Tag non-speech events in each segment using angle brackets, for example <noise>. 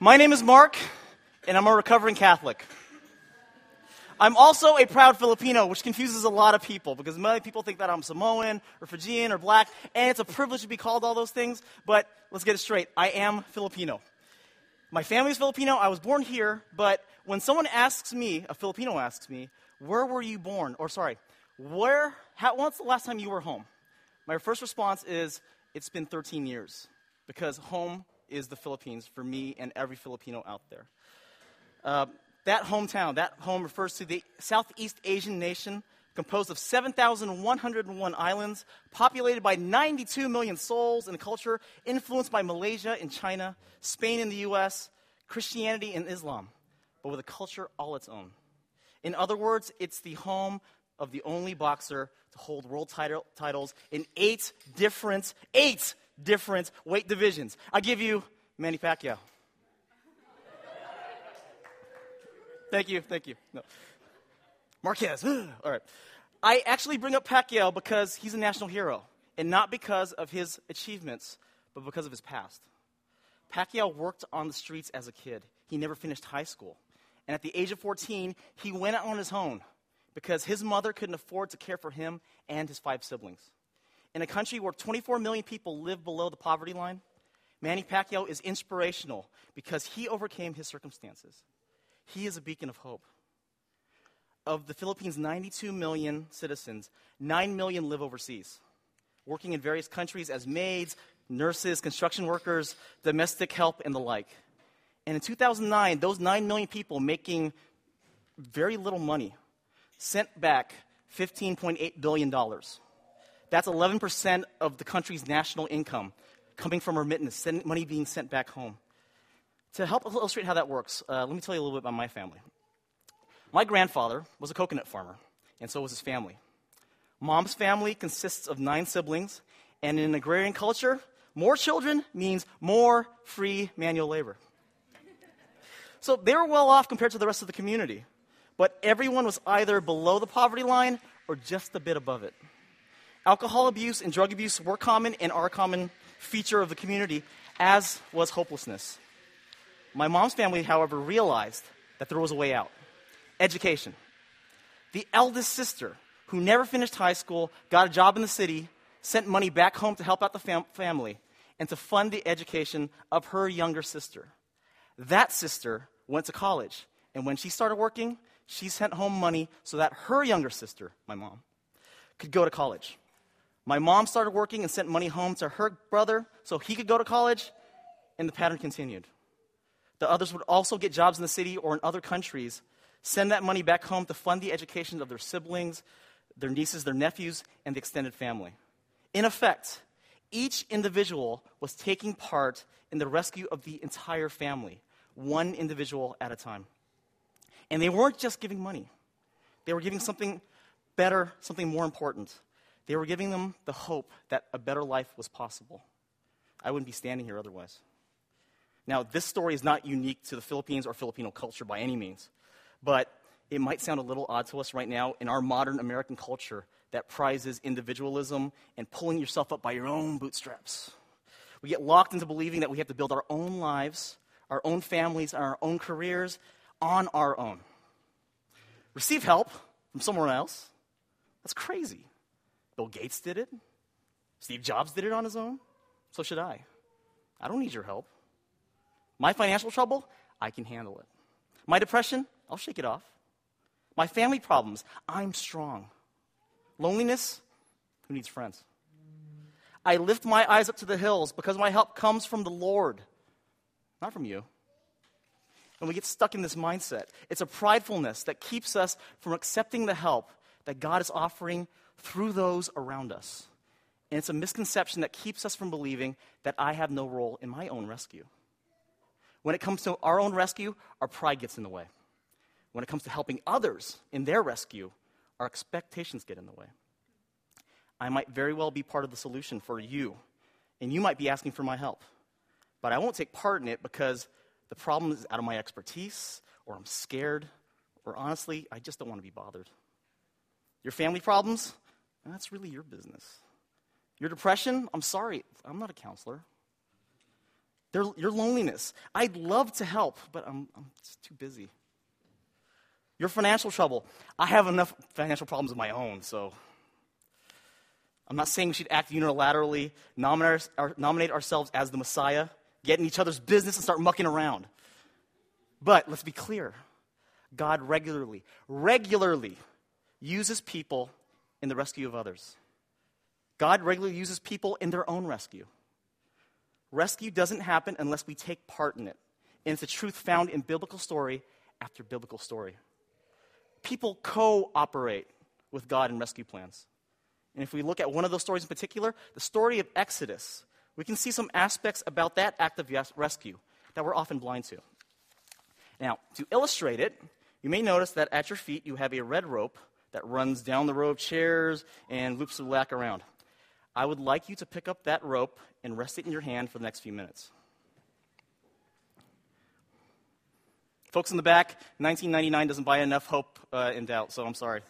My name is Mark, and I'm a recovering Catholic. I'm also a proud Filipino, which confuses a lot of people because many people think that I'm Samoan or Fijian or black, and it's a privilege to be called all those things, but let's get it straight. I am Filipino. My family is Filipino. I was born here, but when someone asks me, a Filipino asks me, where were you born? Or sorry, where, how, when's the last time you were home? My first response is, it's been 13 years because home is the Philippines for me and every Filipino out there. Uh, that hometown, that home refers to the Southeast Asian nation composed of 7,101 islands, populated by 92 million souls and a culture influenced by Malaysia and China, Spain and the US, Christianity and Islam, but with a culture all its own. In other words, it's the home of the only boxer to hold world title, titles in eight different, eight different weight divisions. I give you Manny Pacquiao. thank you, thank you. No. Marquez. All right. I actually bring up Pacquiao because he's a national hero, and not because of his achievements, but because of his past. Pacquiao worked on the streets as a kid. He never finished high school. And at the age of 14, he went out on his own because his mother couldn't afford to care for him and his five siblings. In a country where 24 million people live below the poverty line, Manny Pacquiao is inspirational because he overcame his circumstances. He is a beacon of hope of the Philippines' 92 million citizens, 9 million live overseas, working in various countries as maids, nurses, construction workers, domestic help, and the like. And in 2009, those 9 million people making very little money sent back $15.8 billion. That's 11% of the country's national income coming from remittance, money being sent back home. To help illustrate how that works, uh, let me tell you a little bit about my family. My grandfather was a coconut farmer, and so was his family. Mom's family consists of nine siblings, and in an agrarian culture, more children means more free manual labor. So they were well off compared to the rest of the community, but everyone was either below the poverty line or just a bit above it. Alcohol abuse and drug abuse were common and are a common feature of the community, as was hopelessness. My mom's family, however, realized that there was a way out education. The eldest sister, who never finished high school, got a job in the city, sent money back home to help out the fam- family, and to fund the education of her younger sister. That sister went to college, and when she started working, she sent home money so that her younger sister, my mom, could go to college. My mom started working and sent money home to her brother so he could go to college, and the pattern continued. The others would also get jobs in the city or in other countries send that money back home to fund the education of their siblings, their nieces, their nephews, and the extended family. In effect, each individual was taking part in the rescue of the entire family, one individual at a time. And they weren't just giving money, they were giving something better, something more important. They were giving them the hope that a better life was possible. I wouldn't be standing here otherwise. Now, this story is not unique to the Philippines or Filipino culture by any means. But it might sound a little odd to us right now in our modern American culture that prizes individualism and pulling yourself up by your own bootstraps. We get locked into believing that we have to build our own lives, our own families, our own careers on our own. Receive help from someone else? That's crazy. Bill Gates did it. Steve Jobs did it on his own. So should I. I don't need your help. My financial trouble, I can handle it. My depression, I'll shake it off. My family problems, I'm strong. Loneliness, who needs friends? I lift my eyes up to the hills because my help comes from the Lord, not from you. And we get stuck in this mindset. It's a pridefulness that keeps us from accepting the help that God is offering through those around us. And it's a misconception that keeps us from believing that I have no role in my own rescue. When it comes to our own rescue, our pride gets in the way. When it comes to helping others in their rescue, our expectations get in the way. I might very well be part of the solution for you, and you might be asking for my help. But I won't take part in it because the problem is out of my expertise, or I'm scared, or honestly, I just don't want to be bothered. Your family problems? That's really your business. Your depression? I'm sorry, I'm not a counselor. their, your loneliness. I'd love to help, but I'm, I'm just too busy. Your financial trouble. I have enough financial problems of my own, so I'm not saying we should act unilaterally, nominate, our, nominate ourselves as the Messiah, get in each other's business, and start mucking around. But let's be clear God regularly, regularly uses people in the rescue of others. God regularly uses people in their own rescue. Rescue doesn't happen unless we take part in it. And it's a truth found in biblical story after biblical story. People cooperate with God in rescue plans. And if we look at one of those stories in particular, the story of Exodus, we can see some aspects about that act of rescue that we're often blind to. Now, to illustrate it, you may notice that at your feet you have a red rope that runs down the row of chairs and loops the back around. I would like you to pick up that rope and rest it in your hand for the next few minutes. Folks in the back, 1999 doesn't buy enough hope uh, in doubt, so I'm sorry.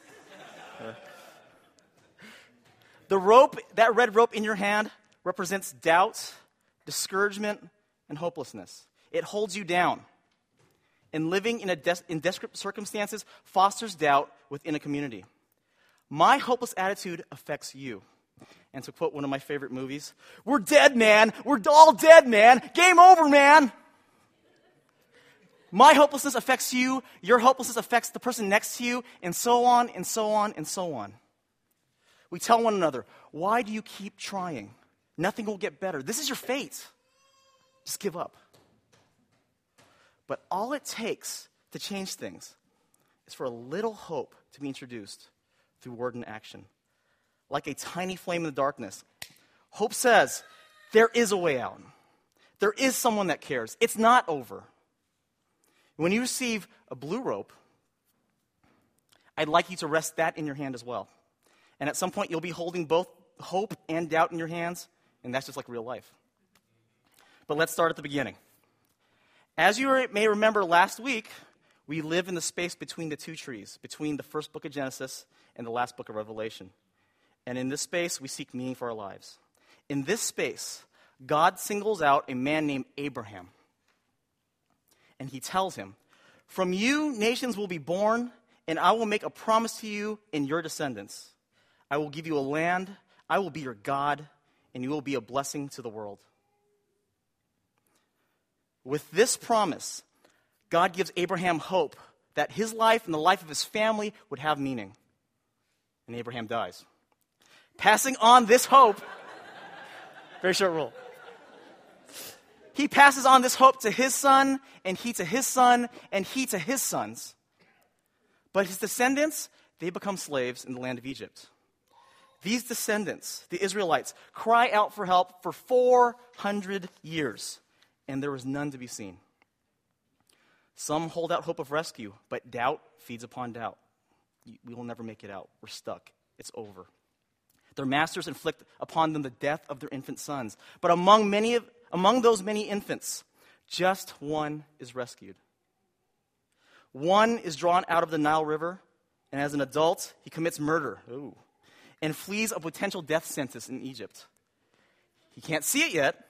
The rope, that red rope in your hand, represents doubt, discouragement, and hopelessness. It holds you down. And living in, des- in desperate circumstances fosters doubt within a community. My hopeless attitude affects you. And to quote one of my favorite movies, we're dead, man. We're all dead, man. Game over, man. My hopelessness affects you. Your hopelessness affects the person next to you, and so on, and so on, and so on. We tell one another, Why do you keep trying? Nothing will get better. This is your fate. Just give up. But all it takes to change things is for a little hope to be introduced through word and action like a tiny flame in the darkness. Hope says there is a way out. There is someone that cares. It's not over. When you receive a blue rope, I'd like you to rest that in your hand as well. And at some point, you'll be holding both hope and doubt in your hands, and that's just like real life. But let's start at the beginning. As you may remember last week, we live in the space between the two trees, between the first book of Genesis and the last book of Revelation. And in this space, we seek meaning for our lives. In this space, God singles out a man named Abraham. And he tells him, From you, nations will be born, and I will make a promise to you and your descendants. I will give you a land, I will be your God, and you will be a blessing to the world. With this promise, God gives Abraham hope that his life and the life of his family would have meaning. And Abraham dies passing on this hope. <laughs> Very short rule. He passes on this hope to his son, and he to his son, and he to his sons. But his descendants, they become slaves in the land of Egypt. These descendants, the Israelites, cry out for help for 400 years, and there was none to be seen. Some hold out hope of rescue, but doubt feeds upon doubt. We will never make it out. We're stuck. It's over. Their masters inflict upon them the death of their infant sons. But among, many of, among those many infants, just one is rescued. One is drawn out of the Nile River, and as an adult, he commits murder Ooh, and flees a potential death sentence in Egypt. He can't see it yet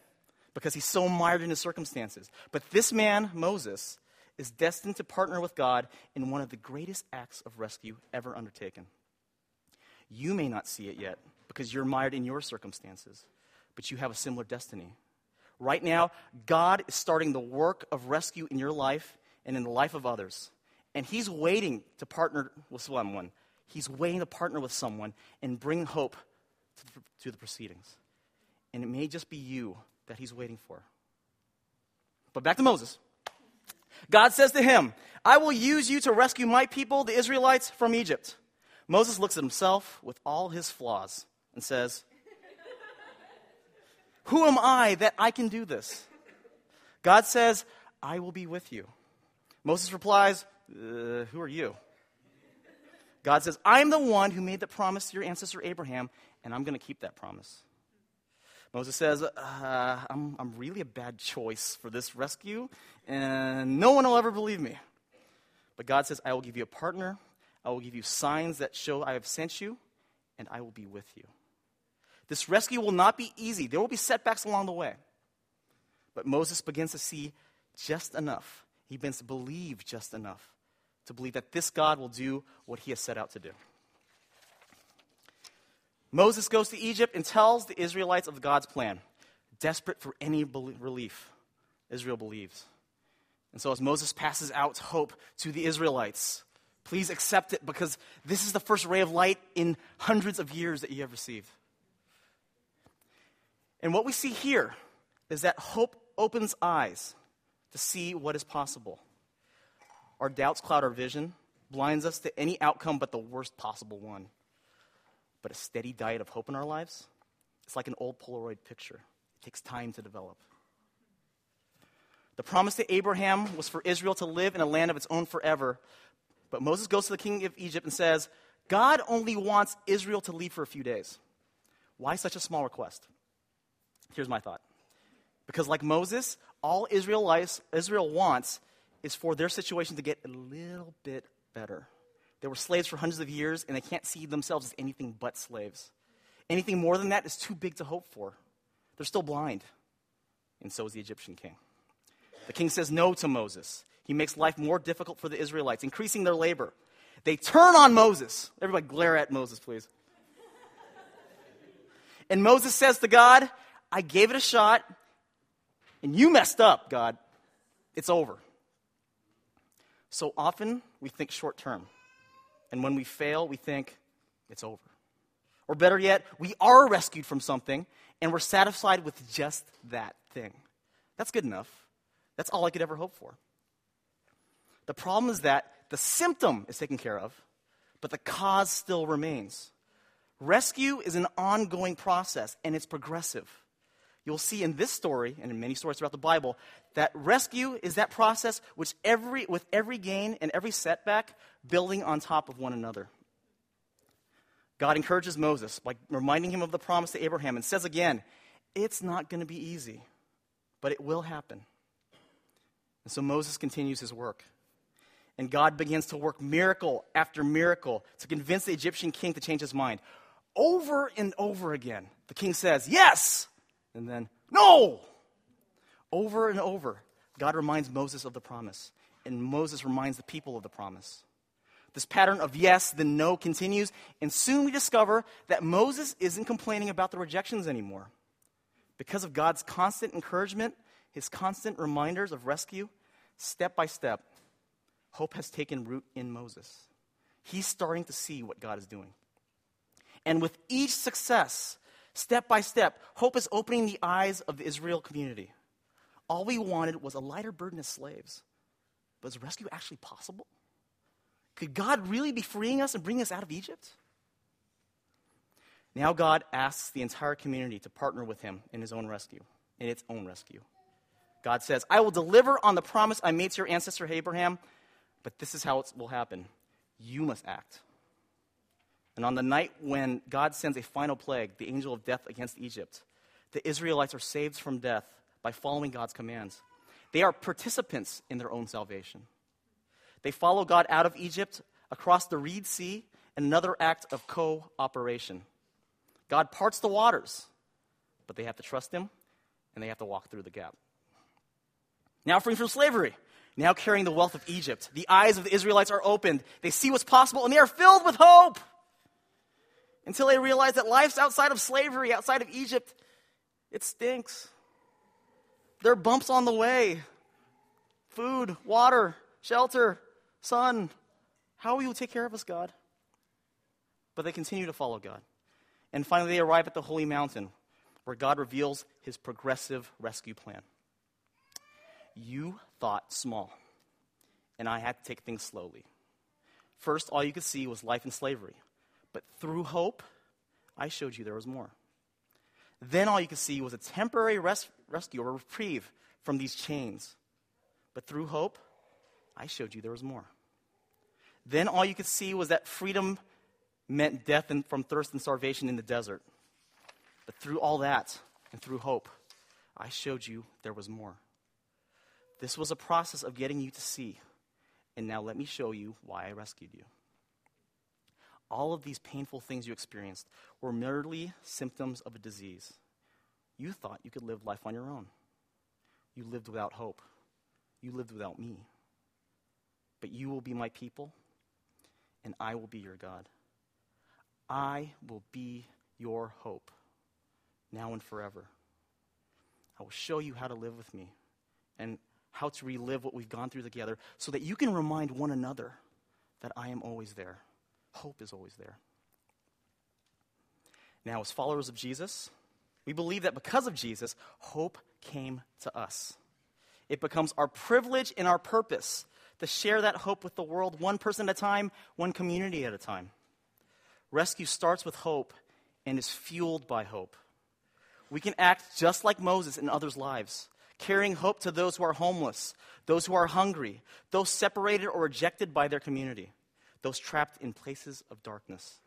because he's so mired in his circumstances. But this man, Moses, is destined to partner with God in one of the greatest acts of rescue ever undertaken. You may not see it yet, because you're mired in your circumstances, but you have a similar destiny. Right now, God is starting the work of rescue in your life and in the life of others. And He's waiting to partner with someone. He's waiting to partner with someone and bring hope to the, proceedings. And it may just be you that He's waiting for. But back to Moses. God says to him, I will use you to rescue my people, the Israelites, from Egypt. Moses looks at himself with all his flaws and says, Who am I that I can do this? God says, I will be with you. Moses replies, uh, Who are you? God says, I am the one who made the promise to your ancestor Abraham, and I'm going to keep that promise. Moses says, uh, I'm, I'm really a bad choice for this rescue, and no one will ever believe me. But God says, I will give you a partner, I will give you signs that show I have sent you, and I will be with you. This rescue will not be easy. There will be setbacks along the way. But Moses begins to see just enough. He begins to believe just enough to believe that this God will do what he has set out to do. Moses goes to Egypt and tells the Israelites of God's plan, desperate for any relief. Israel believes. And so, as Moses passes out hope to the Israelites, please accept it because this is the first ray of light in hundreds of years that you have received. And what we see here is that hope opens eyes to see what is possible. Our doubts cloud our vision, blinds us to any outcome but the worst possible one. But a steady diet of hope in our lives, it's like an old Polaroid picture. It takes time to develop. The promise to Abraham was for Israel to live in a land of its own forever. But Moses goes to the king of Egypt and says, God only wants Israel to leave for a few days. Why such a small request? Here's my thought. Because, like Moses, all Israelites, Israel wants is for their situation to get a little bit better. They were slaves for hundreds of years, and they can't see themselves as anything but slaves. Anything more than that is too big to hope for. They're still blind, and so is the Egyptian king. The king says no to Moses. He makes life more difficult for the Israelites, increasing their labor. They turn on Moses. Everybody glare at Moses, please. And Moses says to God, I gave it a shot, and you messed up, God. It's over. So often we think short term. And when we fail, we think it's over. Or better yet, we are rescued from something and we're satisfied with just that thing. That's good enough. That's all I could ever hope for. The problem is that the symptom is taken care of, but the cause still remains. Rescue is an ongoing process and it's progressive. You'll see in this story and in many stories throughout the Bible that rescue is that process which every, with every gain and every setback building on top of one another. God encourages Moses by reminding him of the promise to Abraham and says again, It's not going to be easy, but it will happen. And so Moses continues his work. And God begins to work miracle after miracle to convince the Egyptian king to change his mind. Over and over again, the king says, Yes! And then, No! Over and over, God reminds Moses of the promise, and Moses reminds the people of the promise. This pattern of yes, then no continues, and soon we discover that Moses isn't complaining about the rejections anymore. Because of God's constant encouragement, his constant reminders of rescue, step by step, hope has taken root in Moses. He's starting to see what God is doing. And with each success, step by step, hope is opening the eyes of the Israel community. All we wanted was a lighter burden as slaves. But is rescue actually possible? Could God really be freeing us and bringing us out of Egypt? Now God asks the entire community to partner with him in his own rescue, in its own rescue. God says, I will deliver on the promise I made to your ancestor Abraham, but this is how it will happen. You must act. And on the night when God sends a final plague, the angel of death against Egypt, the Israelites are saved from death by following God's commands. They are participants in their own salvation. They follow God out of Egypt across the Reed Sea, another act of cooperation. God parts the waters, but they have to trust Him and they have to walk through the gap now free from slavery, now carrying the wealth of Egypt. The eyes of the Israelites are opened. They see what's possible and they are filled with hope until they realize that life's outside of slavery, outside of Egypt, it stinks. There are bumps on the way food, water, shelter, sun. How will you take care of us, God? But they continue to follow God. And finally, they arrive at the holy mountain where God reveals his progressive rescue plan. You thought small, and I had to take things slowly. First, all you could see was life in slavery. But through hope, I showed you there was more. Then all you could see was a temporary res- rescue or reprieve from these chains. But through hope, I showed you there was more. Then all you could see was that freedom meant death and, from thirst and starvation in the desert. But through all that and through hope, I showed you there was more. This was a process of getting you to see. And now let me show you why I rescued you. All of these painful things you experienced were merely symptoms of a disease. You thought you could live life on your own. you lived without hope. You lived without me. But you will be my people, and I will be your God. I will be your hope, now and forever. I will show you how to live with me and how to relive what we've gone through together so that you can remind one another that I am always there. Hope is always there. Now, as followers of Jesus, we believe that because of Jesus, hope came to us. It becomes our privilege and our purpose to share that hope with the world, one person at a time, one community at a time. Rescue starts with hope and is fueled by hope. We can act just like Moses in others' lives, carrying hope to those who are homeless, those who are hungry, those separated or rejected by their community, those trapped in places of darkness.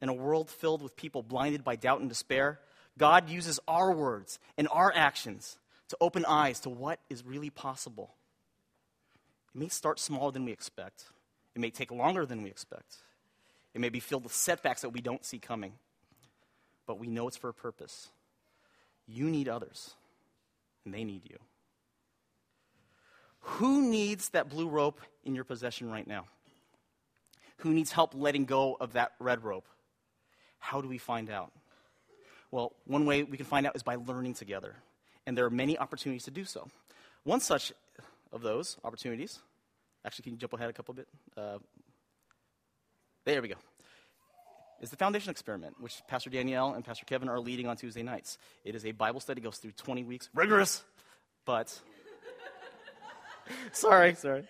In a world filled with people blinded by doubt and despair, God uses our words and our actions to open eyes to what is really possible. It may start smaller than we expect, it may take longer than we expect, it may be filled with setbacks that we don't see coming, but we know it's for a purpose. You need others, and they need you. Who needs that blue rope in your possession right now? Who needs help letting go of that red rope? How do we find out? Well, one way we can find out is by learning together. And there are many opportunities to do so. One such of those opportunities, actually, can you jump ahead a couple bit? Uh, there we go. Is the Foundation Experiment, which Pastor Danielle and Pastor Kevin are leading on Tuesday nights. It is a Bible study, goes through 20 weeks, rigorous, but. <laughs> sorry, sorry.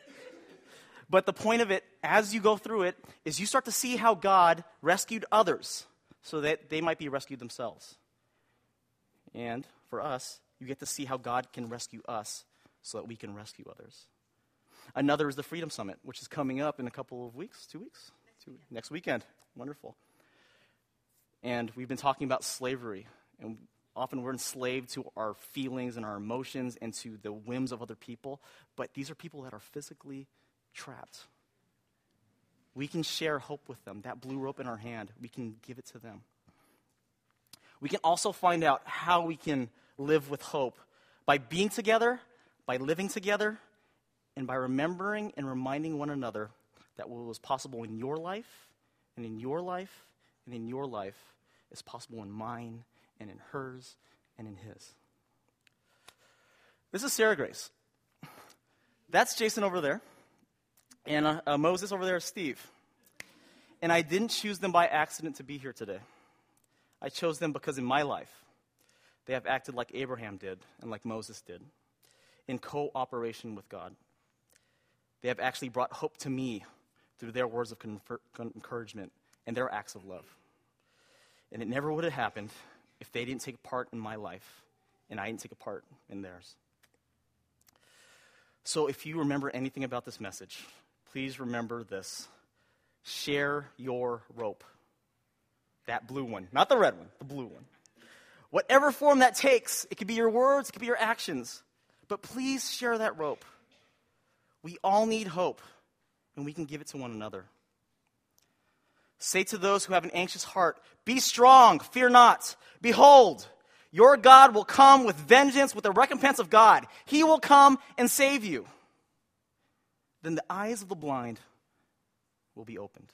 But the point of it, as you go through it, is you start to see how God rescued others so that they might be rescued themselves. And for us, you get to see how God can rescue us so that we can rescue others. Another is the Freedom Summit, which is coming up in a couple of weeks, two weeks, two, next weekend. Wonderful. And we've been talking about slavery, and often we're enslaved to our feelings and our emotions and to the whims of other people, but these are people that are physically trapped. We can share hope with them. That blue rope in our hand, we can give it to them. We can also find out how we can live with hope by being together, by living together, and by remembering and reminding one another that what was possible in your life, and in your life, and in your life is possible in mine, and in hers, and in his. This is Sarah Grace. That's Jason over there. And uh, uh, Moses over there is Steve. And I didn't choose them by accident to be here today. I chose them because in my life, they have acted like Abraham did and like Moses did, in cooperation with God. They have actually brought hope to me through their words of confer- encouragement and their acts of love. And it never would have happened if they didn't take part in my life and I didn't take a part in theirs. So if you remember anything about this message, please remember this share your rope. That blue one, not the red one, the blue one. Whatever form that takes, it could be your words, it could be your actions. But please share that rope. We all need hope, and we can give it to one another. Say to those who have an anxious heart, Be strong, fear not. Behold, your God will come with vengeance, with the recompense of God. He will come and save you. Then the eyes of the blind will be opened.